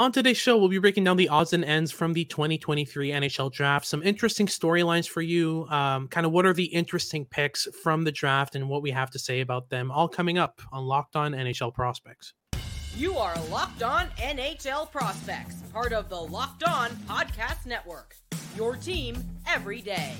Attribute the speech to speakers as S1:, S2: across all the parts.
S1: On today's show, we'll be breaking down the odds and ends from the 2023 NHL draft. Some interesting storylines for you. Um, kind of what are the interesting picks from the draft and what we have to say about them. All coming up on Locked On NHL Prospects.
S2: You are Locked On NHL Prospects, part of the Locked On Podcast Network. Your team every day.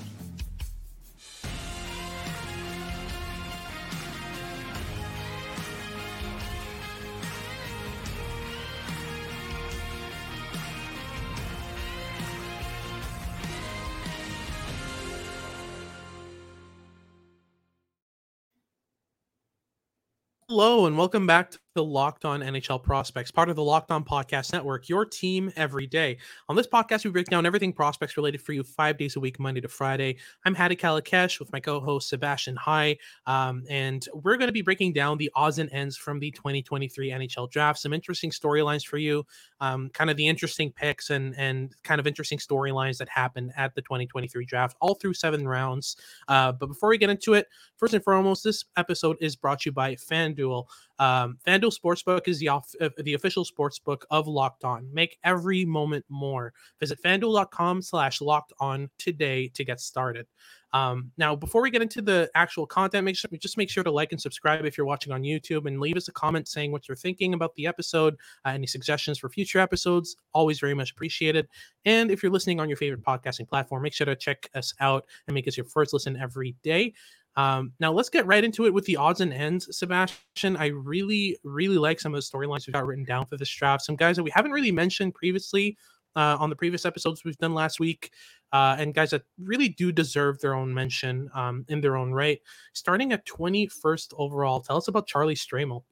S1: Hello and welcome back to the Locked On NHL Prospects, part of the Locked On Podcast Network, your team every day. On this podcast, we break down everything prospects related for you five days a week, Monday to Friday. I'm Hadi Kalakeche with my co-host Sebastian High, um, and we're going to be breaking down the odds and ends from the 2023 NHL Draft. Some interesting storylines for you, um, kind of the interesting picks and and kind of interesting storylines that happened at the 2023 Draft, all through seven rounds. Uh, but before we get into it, first and foremost, this episode is brought to you by FanDuel. Um, FanDuel Sportsbook is the off, uh, the official sportsbook of Locked On. Make every moment more. Visit FanDuel.com slash Locked On today to get started. Um, now, before we get into the actual content, make sure just make sure to like and subscribe if you're watching on YouTube, and leave us a comment saying what you're thinking about the episode. Uh, any suggestions for future episodes, always very much appreciated. And if you're listening on your favorite podcasting platform, make sure to check us out and make us your first listen every day. Um, now let's get right into it with the odds and ends, Sebastian. I really, really like some of the storylines we've got written down for this draft. Some guys that we haven't really mentioned previously uh, on the previous episodes we've done last week, uh, and guys that really do deserve their own mention um, in their own right. Starting at 21st overall, tell us about Charlie Stramel.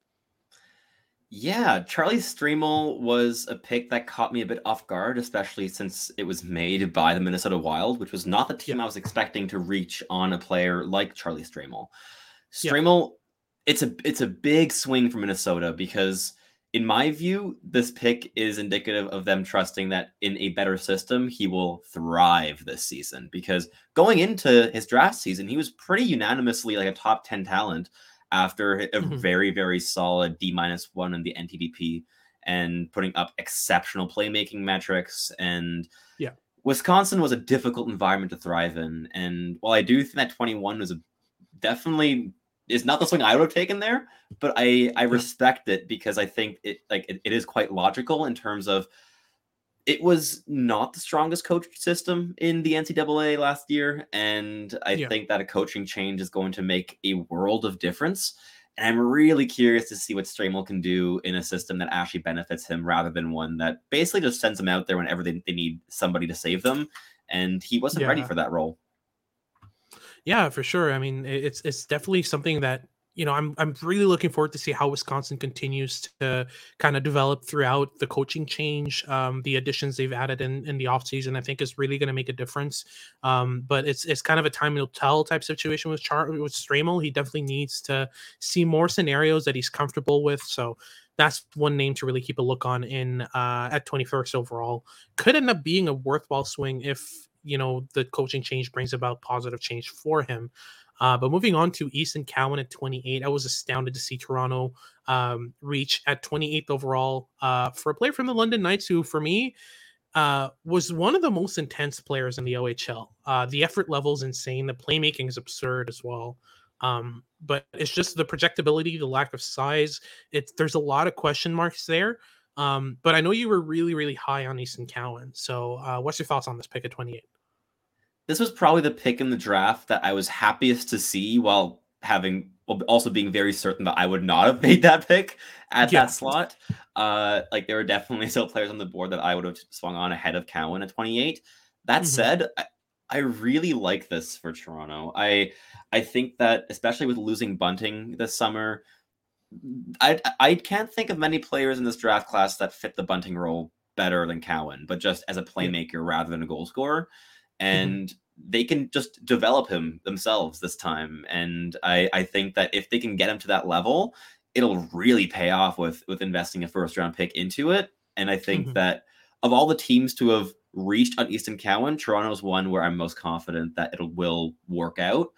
S3: Yeah, Charlie Stramel was a pick that caught me a bit off guard, especially since it was made by the Minnesota Wild, which was not the team I was expecting to reach on a player like Charlie Stramel. Stramel, it's a it's a big swing for Minnesota because in my view, this pick is indicative of them trusting that in a better system, he will thrive this season. Because going into his draft season, he was pretty unanimously like a top 10 talent after a mm-hmm. very, very solid D minus one in the NTDP and putting up exceptional playmaking metrics. And
S1: yeah,
S3: Wisconsin was a difficult environment to thrive in. And while I do think that 21 was a definitely is not the swing I would have taken there, but I I respect it because I think it like it, it is quite logical in terms of it was not the strongest coach system in the NCAA last year. And I yeah. think that a coaching change is going to make a world of difference. And I'm really curious to see what Stramel can do in a system that actually benefits him rather than one that basically just sends him out there whenever they, they need somebody to save them. And he wasn't yeah. ready for that role.
S1: Yeah, for sure. I mean, it's it's definitely something that you know, I'm I'm really looking forward to see how Wisconsin continues to kind of develop throughout the coaching change. Um, the additions they've added in in the offseason, I think, is really going to make a difference. Um, but it's it's kind of a time will tell type situation with Char with Stramel. He definitely needs to see more scenarios that he's comfortable with. So that's one name to really keep a look on in uh, at 21st overall. Could end up being a worthwhile swing if you know the coaching change brings about positive change for him. Uh, but moving on to Easton Cowan at 28, I was astounded to see Toronto um, reach at 28th overall uh, for a player from the London Knights, who for me uh, was one of the most intense players in the OHL. Uh, the effort level is insane. The playmaking is absurd as well. Um, but it's just the projectability, the lack of size. It's there's a lot of question marks there. Um, but I know you were really, really high on Easton Cowan. So, uh, what's your thoughts on this pick at 28?
S3: This was probably the pick in the draft that I was happiest to see while having also being very certain that I would not have made that pick at yeah. that slot. Uh, like there were definitely still players on the board that I would have swung on ahead of Cowan at 28. That mm-hmm. said, I, I really like this for Toronto. I I think that especially with losing Bunting this summer, I I can't think of many players in this draft class that fit the Bunting role better than Cowan, but just as a playmaker rather than a goal scorer. Mm-hmm. and mm-hmm. they can just develop him themselves this time. And I, I think that if they can get him to that level, it'll really pay off with with investing a first round pick into it. And I think mm-hmm. that of all the teams to have reached on Easton Cowan, Toronto's one where I'm most confident that it will work out.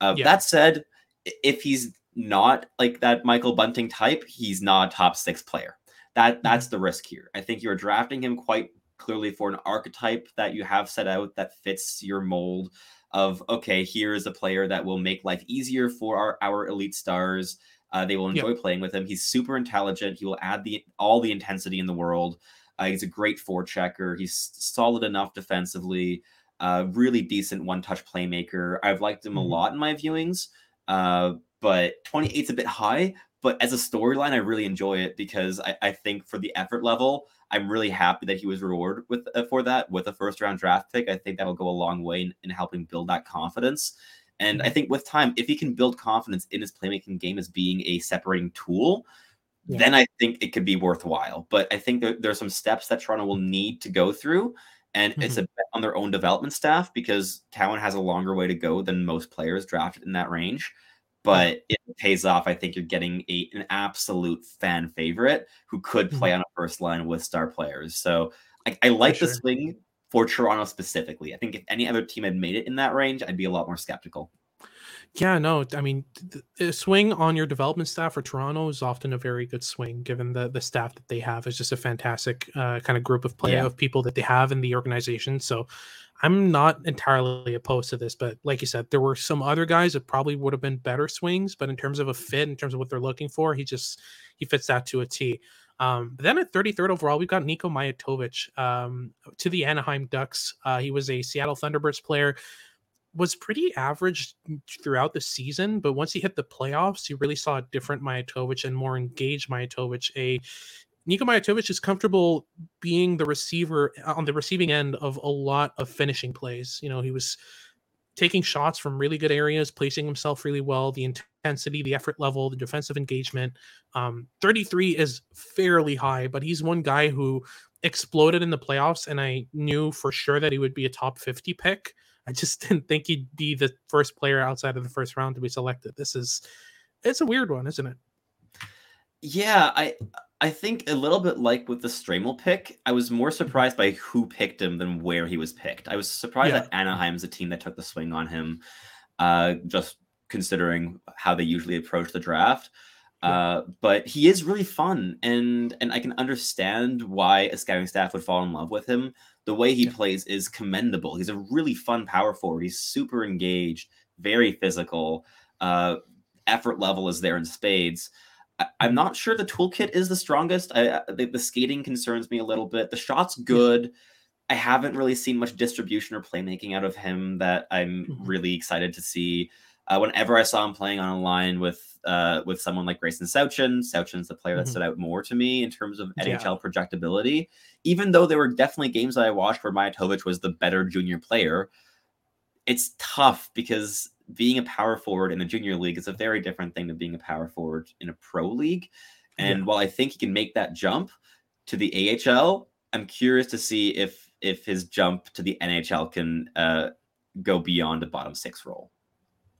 S3: Uh, yeah. That said, if he's not like that Michael Bunting type, he's not a top six player that that's the risk here. I think you're drafting him quite clearly for an archetype that you have set out that fits your mold of okay, here is a player that will make life easier for our, our elite stars. Uh, they will enjoy yep. playing with him. He's super intelligent. He will add the all the intensity in the world. Uh, he's a great forechecker. He's solid enough defensively. Uh, really decent one touch playmaker. I've liked him mm-hmm. a lot in my viewings. Uh, but 28 is a bit high. But as a storyline, I really enjoy it because I, I think for the effort level, I'm really happy that he was rewarded with uh, for that with a first round draft pick. I think that'll go a long way in, in helping build that confidence. And I mm-hmm. think with time, if he can build confidence in his playmaking game as being a separating tool, yeah. then I think it could be worthwhile. But I think there, there, are some steps that Toronto will need to go through. And mm-hmm. it's a bet on their own development staff because Cowan has a longer way to go than most players drafted in that range but it pays off. I think you're getting a, an absolute fan favorite who could play mm-hmm. on a first line with star players. So I, I like for the sure. swing for Toronto specifically. I think if any other team had made it in that range, I'd be a lot more skeptical.
S1: Yeah, no, I mean, the swing on your development staff for Toronto is often a very good swing, given the the staff that they have is just a fantastic uh, kind of group of play yeah. of people that they have in the organization. So I'm not entirely opposed to this, but like you said, there were some other guys that probably would have been better swings, but in terms of a fit, in terms of what they're looking for, he just he fits that to a T. Um, then at 33rd overall, we've got Nico Mijatovic um, to the Anaheim Ducks. Uh, he was a Seattle Thunderbirds player, was pretty average throughout the season, but once he hit the playoffs, you really saw a different Mijatovic and more engaged Mijatovic, a Nico Mijatovic is comfortable being the receiver uh, on the receiving end of a lot of finishing plays. You know, he was taking shots from really good areas, placing himself really well, the intensity, the effort level, the defensive engagement. Um, 33 is fairly high, but he's one guy who exploded in the playoffs, and I knew for sure that he would be a top 50 pick. I just didn't think he'd be the first player outside of the first round to be selected. This is it's a weird one, isn't it?
S3: Yeah, I I think a little bit like with the Stramel pick, I was more mm-hmm. surprised by who picked him than where he was picked. I was surprised yeah. that Anaheim's a team that took the swing on him, uh, just considering how they usually approach the draft. Uh, but he is really fun, and and I can understand why a scouting staff would fall in love with him. The way he yeah. plays is commendable. He's a really fun power forward. He's super engaged, very physical. Uh, effort level is there in spades. I'm not sure the toolkit is the strongest. I, the, the, skating concerns me a little bit. The shot's good. I haven't really seen much distribution or playmaking out of him that I'm mm-hmm. really excited to see. Uh, whenever I saw him playing on a line with uh, with someone like Grayson Sawchyn, Sawchyn's the player that mm-hmm. stood out more to me in terms of NHL yeah. projectability. Even though there were definitely games that I watched where Mijatovic was the better junior player, it's tough because being a power forward in the junior league is a very different thing than being a power forward in a pro league. And yeah. while I think he can make that jump to the AHL, I'm curious to see if if his jump to the NHL can uh, go beyond a bottom six role.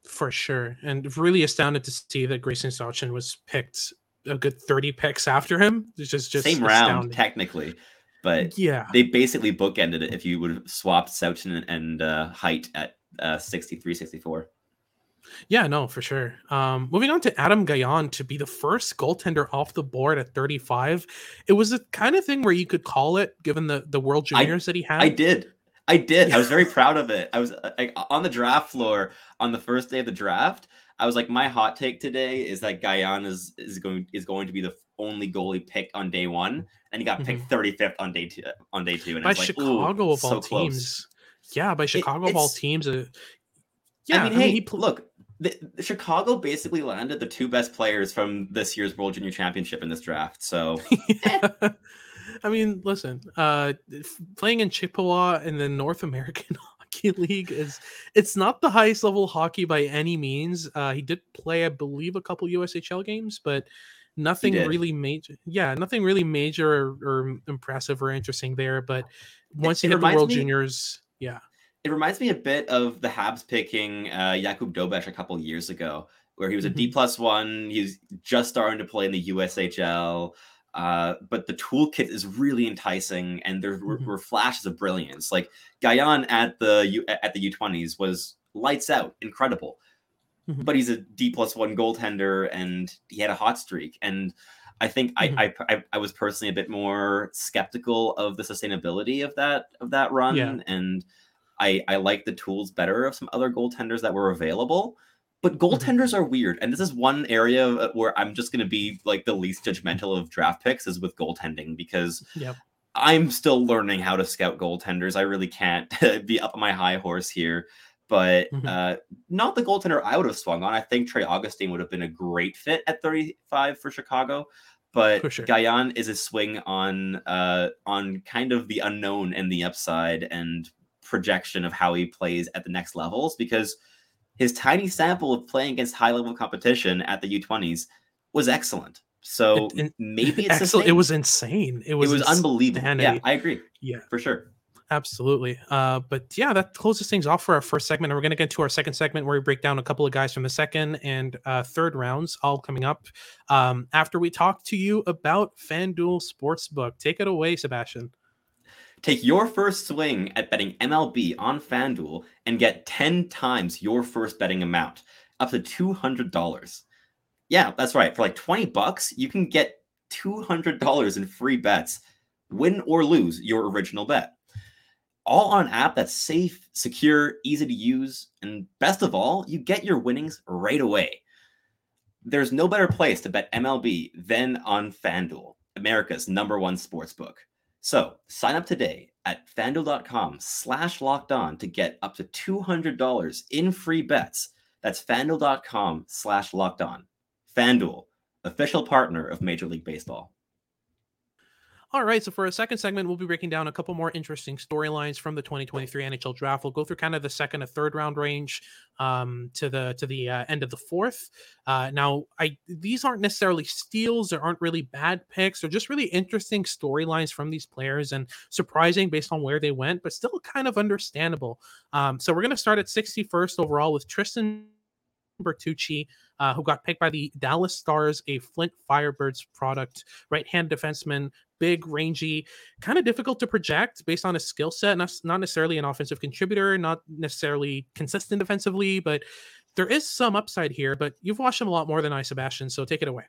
S1: For sure, and really astounded to see that Grayson Sawchyn was picked a good 30 picks after him. It's just just
S3: same astounding. round technically, but
S1: yeah,
S3: they basically bookended it. If you would have swapped Sawchyn and uh, Height at uh, 63, 64.
S1: Yeah, no, for sure. Um, moving on to Adam Gajan to be the first goaltender off the board at 35. It was the kind of thing where you could call it, given the the World Juniors
S3: I,
S1: that he had.
S3: I did. I did. I was very proud of it. I was uh, like, on the draft floor on the first day of the draft. I was like, my hot take today is that Gajan is is going is going to be the only goalie picked on day one, and he got picked mm-hmm. 35th on day two. On day two, and
S1: by
S3: like,
S1: Chicago of all so teams. Close. Yeah, by Chicago it, of all teams. Uh,
S3: yeah, I mean, I hey, he pl- look, the, Chicago basically landed the two best players from this year's World Junior Championship in this draft. So,
S1: I mean, listen, uh, playing in Chippewa in the North American Hockey League is it's not the highest level hockey by any means. Uh, he did play, I believe, a couple USHL games, but nothing really major. Yeah, nothing really major or, or, impressive or interesting there. But once it, you hit the World me, Juniors, yeah
S3: it reminds me a bit of the Habs picking uh, Jakub Dobeš a couple years ago, where he was a D mm-hmm. plus one. He's just starting to play in the USHL. Uh, but the toolkit is really enticing, and there were, mm-hmm. were flashes of brilliance. Like Gajan at the U, at the U20s was lights out, incredible. Mm-hmm. But he's a D plus one goaltender, and he had a hot streak. And I think mm-hmm. I, I I was personally a bit more skeptical of the sustainability of that of that run, yeah. and I I like the tools better of some other goaltenders that were available. But mm-hmm. goaltenders are weird, and this is one area where I'm just going to be like the least judgmental of draft picks is with goaltending because yep. I'm still learning how to scout goaltenders. I really can't be up on my high horse here but mm-hmm. uh, not the goaltender I would have swung on. I think Trey Augustine would have been a great fit at 35 for Chicago, but sure. Gajan is a swing on uh, on kind of the unknown and the upside and projection of how he plays at the next levels because his tiny sample of playing against high level competition at the U20s was excellent. So it, it, maybe it's excellent.
S1: It was insane. It was
S3: it was unbelievable. Yeah, I agree.
S1: Yeah,
S3: for sure.
S1: Absolutely. Uh, but yeah, that closes things off for our first segment. And we're going to get to our second segment where we break down a couple of guys from the second and uh, third rounds, all coming up um, after we talk to you about FanDuel Sportsbook. Take it away, Sebastian.
S3: Take your first swing at betting MLB on FanDuel and get 10 times your first betting amount, up to $200. Yeah, that's right. For like 20 bucks, you can get $200 in free bets, win or lose your original bet all on an app that's safe, secure, easy to use, and best of all, you get your winnings right away. There's no better place to bet MLB than on FanDuel, America's number one sports book. So sign up today at fanduel.com slash locked on to get up to $200 in free bets. That's fanduel.com slash locked on. FanDuel, official partner of Major League Baseball.
S1: All right, so for a second segment, we'll be breaking down a couple more interesting storylines from the 2023 NHL Draft. We'll go through kind of the second and third round range um, to the to the uh, end of the fourth. Uh, now, I these aren't necessarily steals; there aren't really bad picks. They're just really interesting storylines from these players and surprising based on where they went, but still kind of understandable. Um, so we're going to start at 61st overall with Tristan Bertucci, uh, who got picked by the Dallas Stars, a Flint Firebirds product, right hand defenseman, big, rangy, kind of difficult to project based on his skill set. Not, not necessarily an offensive contributor, not necessarily consistent defensively, but there is some upside here. But you've watched him a lot more than I, Sebastian, so take it away.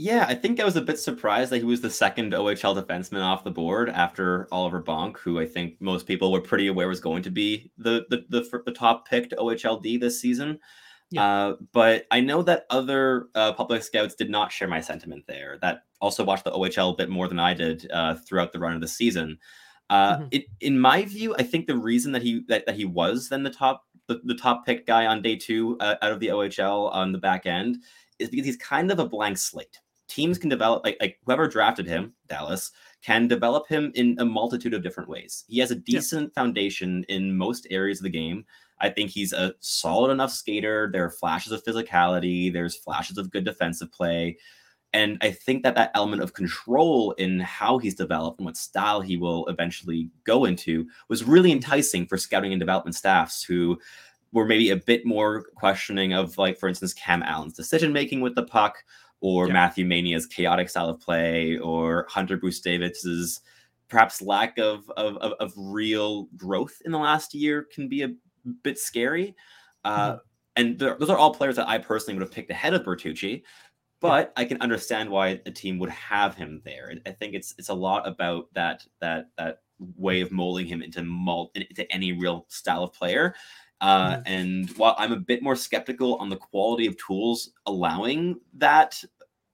S3: Yeah, I think I was a bit surprised that he was the second OHL defenseman off the board after Oliver Bonk, who I think most people were pretty aware was going to be the the the, the top picked OHLD this season. Yeah. Uh, but I know that other uh, public scouts did not share my sentiment there. That also watched the OHL a bit more than I did uh, throughout the run of the season. Uh, mm-hmm. it, in my view, I think the reason that he that, that he was then the top the, the top pick guy on day two uh, out of the OHL on the back end is because he's kind of a blank slate. Teams can develop like, like whoever drafted him, Dallas, can develop him in a multitude of different ways. He has a decent yeah. foundation in most areas of the game. I think he's a solid enough skater. There are flashes of physicality, there's flashes of good defensive play. And I think that that element of control in how he's developed and what style he will eventually go into was really enticing for scouting and development staffs who were maybe a bit more questioning of, like, for instance, Cam Allen's decision making with the puck, or yeah. Matthew Mania's chaotic style of play, or Hunter Brzustewicz's perhaps lack of, of, of, of real growth in the last year can be a bit scary. Uh, mm-hmm. And those are all players that I personally would have picked ahead of Bertucci, but yeah. I can understand why a team would have him there. I think it's it's a lot about that that that way of molding him into mold into any real style of player. Uh, mm-hmm. And while I'm a bit more skeptical on the quality of tools allowing that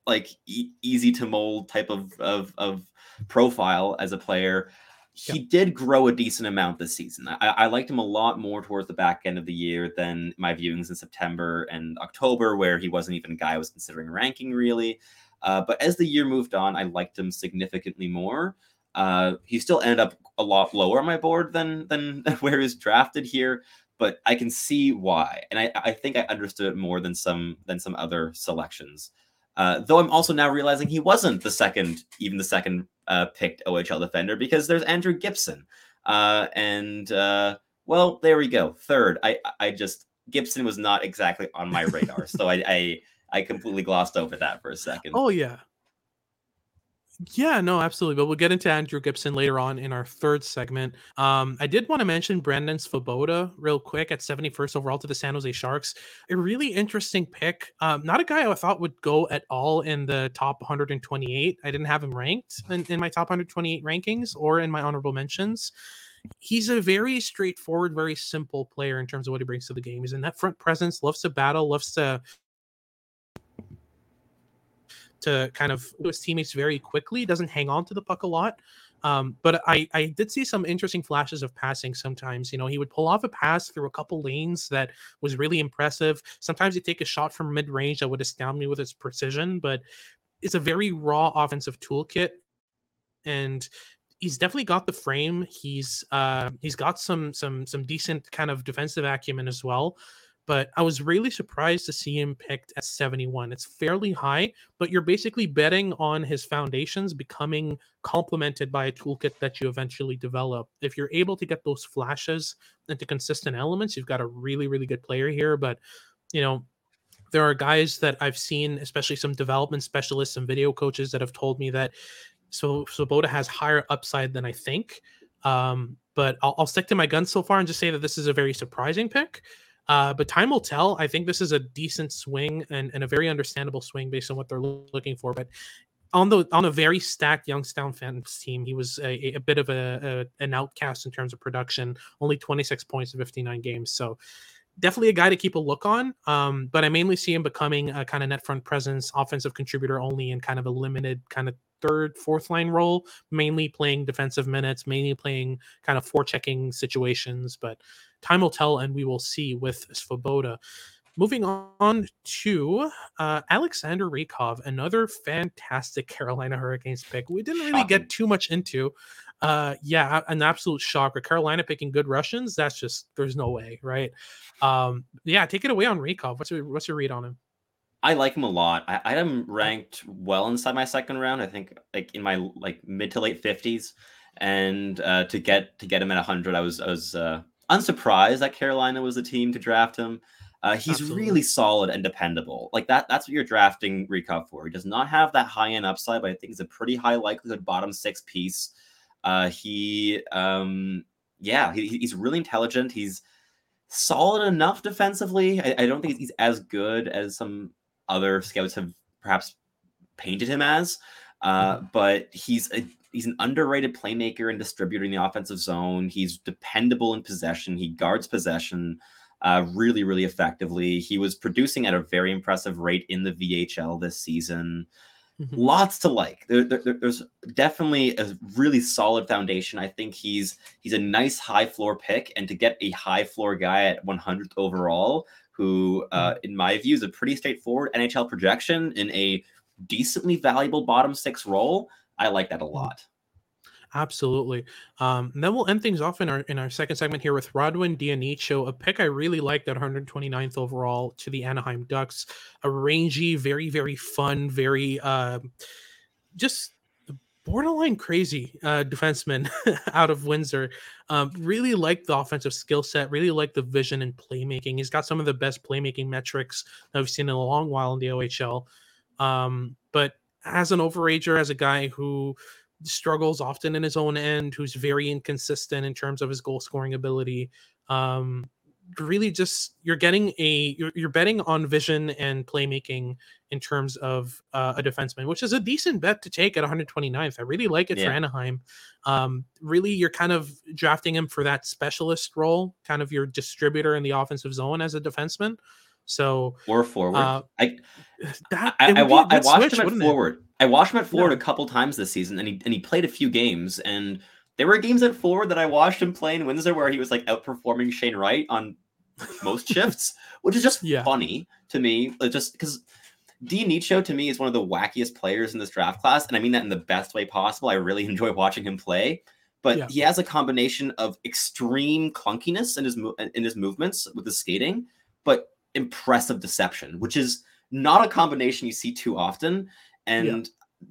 S3: like e- easy to mold type of, of of profile as a player, he did grow a decent amount this season. I, I, liked him a lot more towards the back end of the year than my viewings in September and October, where he wasn't even a guy I was considering ranking really. Uh, but as the year moved on, I liked him significantly more. Uh, he still ended up a lot lower on my board than than where he's drafted here, but I can see why, and I, I think I understood it more than some than some other selections. Uh, though I'm also now realizing he wasn't the second, even the second uh, picked OHL defender because there's Andrew Gibson. Uh, and uh, well, there we go. Third, I I just Gibson was not exactly on my radar, so I, I I completely glossed over that for a second.
S1: Oh yeah, Yeah, no, absolutely. But we'll get into Andrew Gibson later on in our third segment. Um, I did want to mention Brandon Svoboda real quick at 71st overall to the San Jose Sharks. A really interesting pick. Um, not a guy I thought would go at all in the top 128. I didn't have him ranked in, in my top 128 rankings or in my honorable mentions. He's a very straightforward, very simple player in terms of what he brings to the game. He's in that front presence, loves to battle, loves to to kind of his teammates very quickly, doesn't hang on to the puck a lot. Um, but I, I did see some interesting flashes of passing sometimes. You know, he would pull off a pass through a couple lanes that was really impressive. Sometimes he'd take a shot from mid range that would astound me with its precision, but it's a very raw offensive toolkit. And he's definitely got the frame. He's uh he's got some some some decent kind of defensive acumen as well but I was really surprised to see him picked at 71. It's fairly high, but you're basically betting on his foundations becoming complemented by a toolkit that you eventually develop. If you're able to get those flashes into consistent elements, you've got a really, really good player here. But, you know, there are guys that I've seen, especially some development specialists and video coaches that have told me that so Svoboda has higher upside than I think. Um, but I'll, I'll stick to my guns so far and just say that this is a very surprising pick. Uh, but time will tell. I think this is a decent swing and, and a very understandable swing based on what they're looking for. But on the on a very stacked Youngstown Phantoms team, he was a, a bit of a, a, an outcast in terms of production. Only 26 points in 59 games, so definitely a guy to keep a look on. Um, but I mainly see him becoming a kind of net front presence, offensive contributor only, in kind of a limited kind of third, fourth line role, mainly playing defensive minutes, mainly playing kind of forechecking situations. But time will tell, and we will see with Svoboda. Moving on to uh, Alexander Rykov, another fantastic Carolina Hurricanes pick. We didn't really get too much into. Uh, yeah, an absolute shocker. Carolina picking good Russians. That's just there's no way, right? Um, yeah, take it away on Rykov. What's your what's your read on him?
S3: I like him a lot. I, I am ranked well inside my second round. I think like in my like mid to late fifties, and uh, to get to get him at hundred, I was I was uh, unsurprised that Carolina was the team to draft him. Uh, he's Absolutely. really solid and dependable. Like that, that's what you're drafting Rykov for. He does not have that high end upside, but I think he's a pretty high likelihood bottom six piece. Uh, he, um, yeah, he, he's really intelligent. He's solid enough defensively. I, I don't think he's as good as some other scouts have perhaps painted him as. Uh, mm-hmm. but he's a he's an underrated playmaker and distributor in the offensive zone. He's dependable in possession. He guards possession uh, really, really effectively. He was producing at a very impressive rate in the VHL this season. Mm-hmm. Lots to like. There, there, there's definitely a really solid foundation. I think he's he's a nice high floor pick, and to get a high floor guy at 100th overall, who, uh, mm-hmm. in my view, is a pretty straightforward NHL projection in a decently valuable bottom six role I like that a mm-hmm. lot.
S1: Absolutely. Um, then we'll end things off in our in our second segment here with Rodwin Dionicio, a pick I really liked at 129th overall to the Anaheim Ducks. A rangy, very very fun, very uh, just borderline crazy uh, defenseman out of Windsor. Um, really like the offensive skill set. Really like the vision and playmaking. He's got some of the best playmaking metrics that we've seen in a long while in the OHL. Um, but as an overager, as a guy who struggles often in his own end, who's very inconsistent in terms of his goal scoring ability. Um, really, just you're getting a you're, you're betting on vision and playmaking in terms of uh, a defenseman, which is a decent bet to take at 129th. I really like it yeah. for Anaheim. Um, really, you're kind of drafting him for that specialist role, kind of your distributor in the offensive zone as a defenseman. So
S3: or forward. Uh, I that, I, I, wa- I watched switch, him at forward. It? I watched him at forward a couple times this season, and he and he played a few games, and there were games at forward that I watched him play in Windsor where he was like outperforming Shane Wright on most shifts, which is just yeah. funny to me. Just because Dionicio to me is one of the wackiest players in this draft class, and I mean that in the best way possible. I really enjoy watching him play but yeah. he has a combination of extreme clunkiness in his mo- in his movements with his skating, but impressive deception, which is not a combination you see too often. And yeah.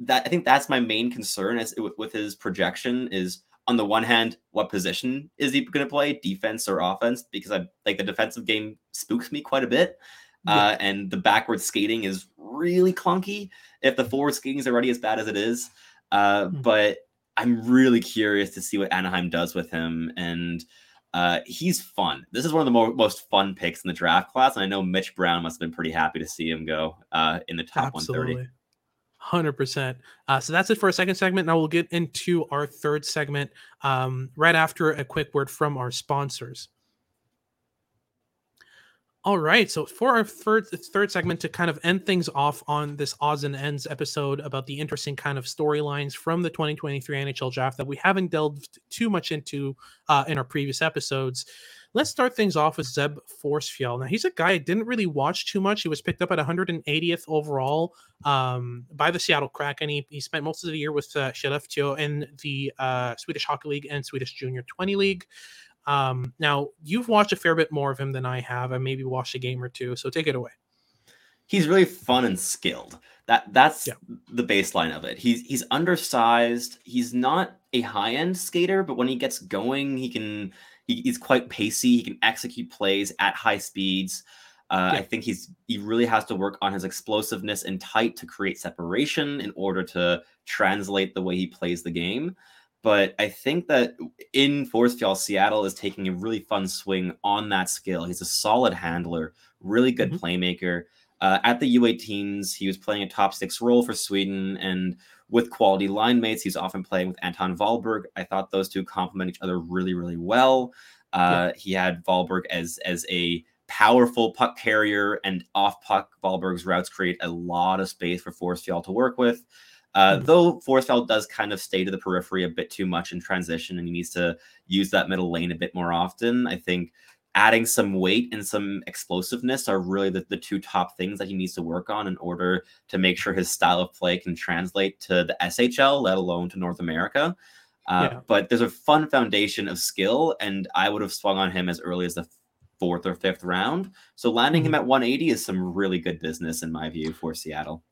S3: that I think that's my main concern as with his projection is on the one hand, what position is he going to play, defense or offense? Because I like the defensive game spooks me quite a bit. Yeah. Uh, and the backward skating is really clunky. If the forward skating is already as bad as it is, Uh, mm-hmm. But I'm really curious to see what Anaheim does with him. And uh, he's fun. This is one of the more, most fun picks in the draft class. And I know Mitch Brown must have been pretty happy to see him go uh, in the top Absolutely. 130.
S1: Hundred uh, percent. So that's it for a second segment. Now we'll get into our third segment um, right after a quick word from our sponsors. All right. So for our third third segment to kind of end things off on this odds and ends episode about the interesting kind of storylines from the 2023 NHL draft that we haven't delved too much into uh, in our previous episodes. Let's start things off with Zeb Forsfjäll. Now he's a guy I didn't really watch too much. He was picked up at 180th overall um, by the Seattle Kraken. He, he spent most of the year with uh, Skellefteå in the uh, Swedish Hockey League and Swedish Junior 20 League. Um, now you've watched a fair bit more of him than I have. I maybe watched a game or two, so take it away.
S3: He's really fun and skilled. That that's yeah. the baseline of it. He's he's undersized. He's not a high end skater, but when he gets going, he can. He, he's quite pacey. He can execute plays at high speeds. Uh, yeah. I think he's he really has to work on his explosiveness and tight to create separation in order to translate the way he plays the game. But I think that in Forsfjäll, Seattle is taking a really fun swing on that skill. He's a solid handler, really good mm-hmm. playmaker. Uh, at the U18s, he was playing a top six role for Sweden, and with quality line mates, he's often playing with Anton Wahlberg. I thought those two complement each other really, really well. Uh, yeah. He had Wahlberg as as a powerful puck carrier, and off puck, Wahlberg's routes create a lot of space for Forsfjäll to work with. Uh, mm-hmm. Though Forsfjäll does kind of stay to the periphery a bit too much in transition, and he needs to use that middle lane a bit more often. I think adding some weight and some explosiveness are really the, the two top things that he needs to work on in order to make sure his style of play can translate to the SHL, let alone to North America. Uh, yeah. But there's a fun foundation of skill, and I would have swung on him as early as the fourth or fifth round. So landing mm-hmm. him at 180 is some really good business in my view for Seattle.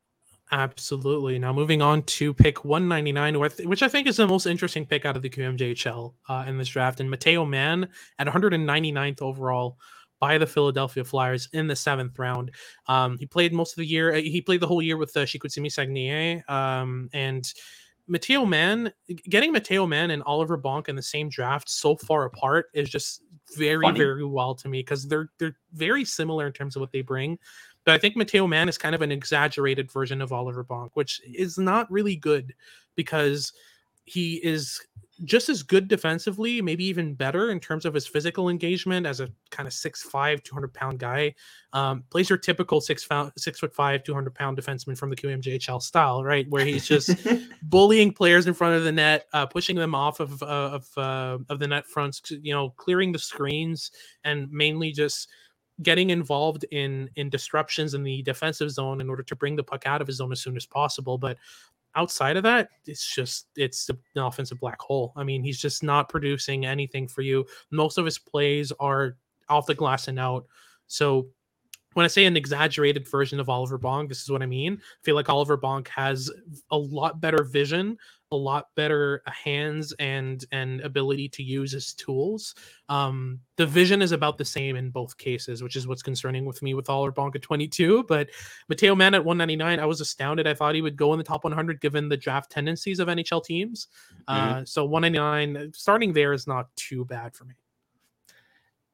S1: Absolutely. Now moving on to pick 199, which I think is the most interesting pick out of the QMJHL uh, in this draft, and Matteo Mann at 199th overall by the Philadelphia Flyers in the seventh round. Um, he played most of the year. He played the whole year with uh, Chicoutimi Saguenay, um, and Matteo Mann, getting Matteo Mann and Oliver Bonk in the same draft so far apart is just very, Funny. very well to me because they're they're very similar in terms of what they bring. But I think Matteo Mann is kind of an exaggerated version of Oliver Bonk, which is not really good because he is just as good defensively, maybe even better in terms of his physical engagement as a kind of 6'5, 200 pound guy. Um, plays your typical six, six foot five, 200 pound defenseman from the QMJHL style, right? Where he's just bullying players in front of the net, uh, pushing them off of, uh, of, uh, of the net fronts, you know, clearing the screens, and mainly just getting involved in in disruptions in the defensive zone in order to bring the puck out of his zone as soon as possible. But outside of that, it's just it's an offensive black hole. I mean, he's just not producing anything for you. Most of his plays are off the glass and out. So when I say an exaggerated version of Oliver Bonk, this is what I mean. I feel like Oliver Bonk has a lot better vision, a lot better hands and and ability to use his tools. Um, the vision is about the same in both cases, which is what's concerning with me with Oliver Bonk at 22. But Matteo Mann at 199, I was astounded. I thought he would go in the top 100 given the draft tendencies of NHL teams. Mm-hmm. Uh, so 199, starting there is not too bad for me.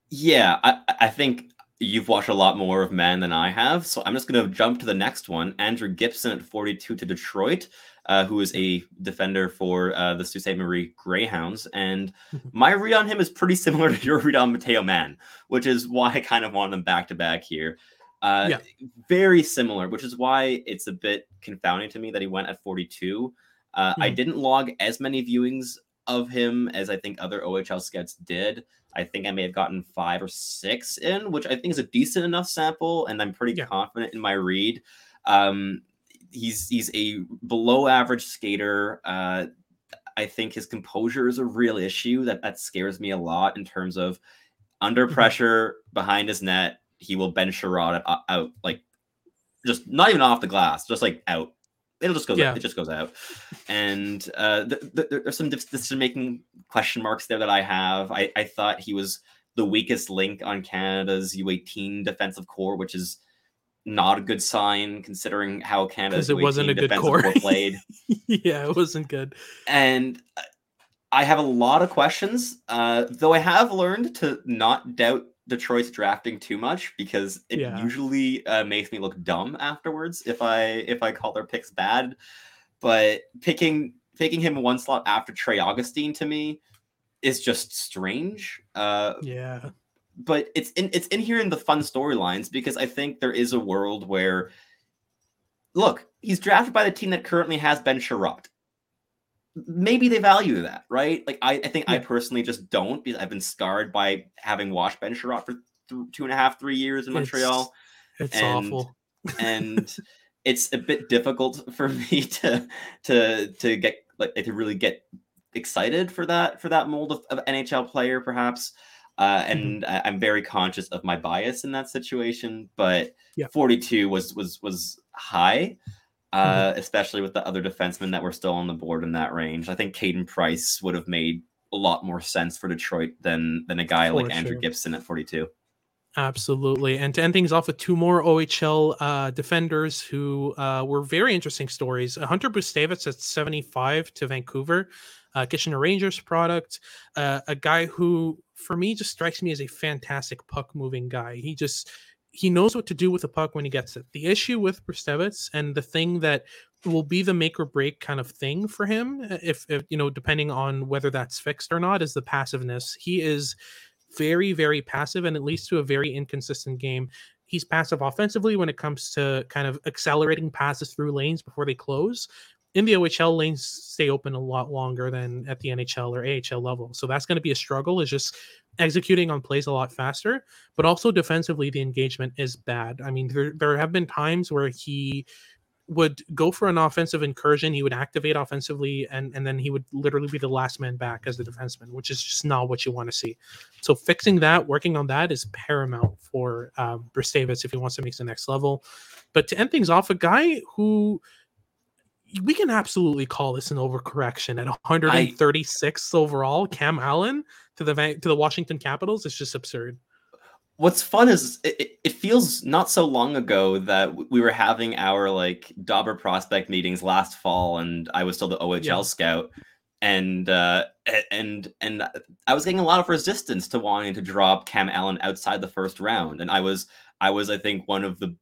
S3: Yeah, I, I think you've watched a lot more of Mann than I have, so I'm just going to jump to the next one. Andrew Gibson at 42 to Detroit, uh, who is a defender for uh, the Sault Ste. Marie Greyhounds. And my read on him is pretty similar to your read on Matteo Mann, which is why I kind of want them back to back here. Uh, yeah. Very similar, which is why it's a bit confounding to me that he went at 42. Mm-hmm. I hmm. didn't log as many viewings of him as I think other OHL scouts did. I think I may have gotten five or six in, which I think is a decent enough sample, and I'm pretty yeah. confident in my read. Um, he's he's a below average skater. Uh, I think his composure is a real issue that that scares me a lot in terms of under mm-hmm. pressure behind his net. He will Ben Chiarot out, out like just not even off the glass, just like out it'll just go yeah. it just goes out and uh there's some decision making question marks there that i have I, I thought he was the weakest link on canada's u18 defensive core which is not a good sign considering how Canada's
S1: it wasn't a good core
S3: played.
S1: yeah, it wasn't good.
S3: And uh, I have a lot of questions, uh, though I have learned to not doubt Detroit's drafting too much because it yeah. usually uh, makes me look dumb afterwards if I if I call their picks bad. But picking picking him one slot after Trey Augustine to me is just strange. Uh,
S1: yeah.
S3: But it's in it's in here in the fun storylines because I think there is a world where look, he's drafted by the team that currently has Ben Chiarot maybe they value that, right? Like I, I think yeah. I personally just don't because I've been scarred by having watched Ben Chiarot for th- two and a half, three years in Montreal.
S1: It's, it's and, awful,
S3: and it's a bit difficult for me to to to get like to really get excited for that for that mold of, of NHL player, perhaps. Uh, and mm-hmm. I, am very conscious of my bias in that situation, but yeah. 42 was was was high. Mm-hmm. uh, especially with the other defensemen that were still on the board in that range. I think Caden Price would have made a lot more sense for Detroit than than a guy for like sure. Andrew Gibson at 42.
S1: Absolutely. And to end things off with two more OHL uh, defenders who uh, were very interesting stories. Hunter Brzustewicz at 75 to Vancouver, uh, Kitchener Rangers product. Uh, a guy who, for me, just strikes me as a fantastic puck moving guy. He just he knows what to do with the puck when he gets it. The issue with Brzustewicz and the thing that will be the make or break kind of thing for him, uh, if, if you know, depending on whether that's fixed or not, is the passiveness. He is very, very passive, and it leads to a very inconsistent game. He's passive offensively when it comes to kind of accelerating passes through lanes before they close. In the OHL, lanes stay open a lot longer than at the NHL or AHL level. So that's going to be a struggle. Is just executing on plays a lot faster, but also defensively, the engagement is bad. I mean, there, there have been times where he would go for an offensive incursion, he would activate offensively, and, and then he would literally be the last man back as the defenseman, which is just not what you want to see. So fixing that, working on that is paramount for um, Brzustewicz if he wants to make the next level. But to end things off, a guy who we can absolutely call this an overcorrection at 136 I, overall. Cam Allen to the to the Washington Capitals is just absurd.
S3: What's fun is it, it feels not so long ago that we were having our like Dobber prospect meetings last fall, and I was still the OHL yeah. scout, and uh, and and I was getting a lot of resistance to wanting to drop Cam Allen outside the first round, and I was I was I think one of the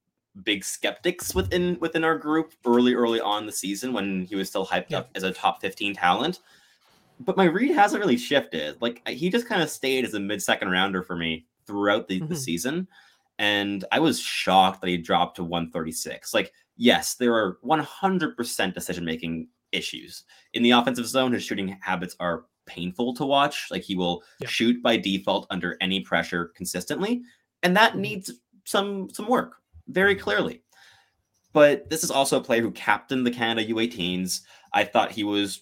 S3: big skeptics within within our group early early on the season when he was still hyped yeah. up as a top 15 talent but my read hasn't really shifted like he just kind of stayed as a mid second rounder for me throughout the, mm-hmm. the season and i was shocked that he dropped to 136 like yes there are 100% decision making issues in the offensive zone his shooting habits are painful to watch like he will yeah. shoot by default under any pressure consistently and that mm-hmm. needs some some work very clearly. But this is also a player who captained the Canada U18s. I thought he was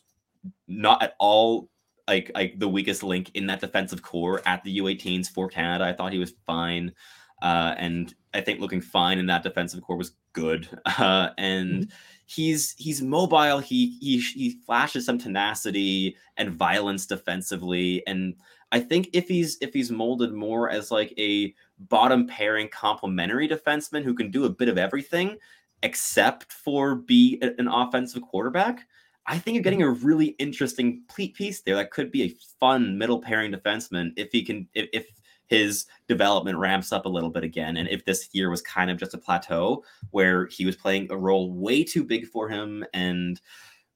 S3: not at all like like the weakest link in that defensive core at the U18s for Canada. I thought he was fine. Uh, and I think looking fine in that defensive core was good. Uh, and mm-hmm. he's he's mobile. He he he flashes some tenacity and violence defensively. And I think if he's if he's molded more as like a bottom pairing complementary defenseman who can do a bit of everything except for be an offensive quarterback, I think you're getting a really interesting piece there that could be a fun middle pairing defenseman if he can if, if his development ramps up a little bit again. And if this year was kind of just a plateau where he was playing a role way too big for him and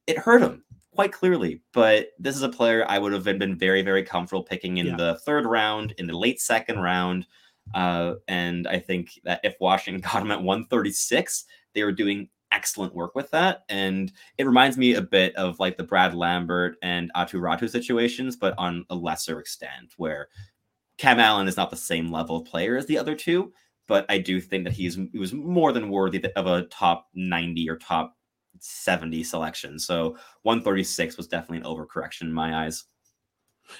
S3: it hurt him quite clearly. But this is a player I would have been very, very comfortable picking in yeah. the third round, in the late second round. Uh, and I think that if Washington got him at 136, they were doing excellent work with that. And it reminds me a bit of like the Brad Lambert and Aatu Räty situations, but on a lesser extent, where Cam Allen is not the same level of player as the other two. But I do think that he's he was more than worthy of a top 90 or top 70 selection. So 136 was definitely an overcorrection in my eyes.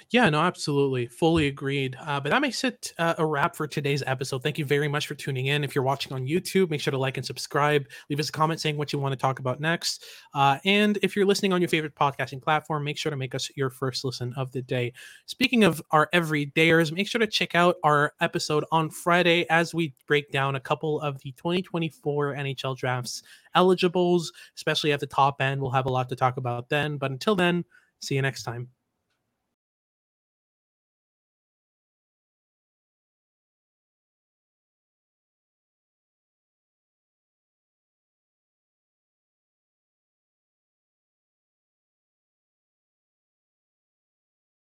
S1: Yeah, no, absolutely. Fully agreed. Uh, but that makes it uh, a wrap for today's episode. Thank you very much for tuning in. If you're watching on YouTube, make sure to like and subscribe. Leave us a comment saying what you want to talk about next. Uh, and if you're listening on your favorite podcasting platform, make sure to make us your first listen of the day. Speaking of our everydayers, make sure to check out our episode on Friday as we break down a couple of the 2024 NHL drafts eligibles, especially at the top end. We'll have a lot to talk about then. But until then, see you next time.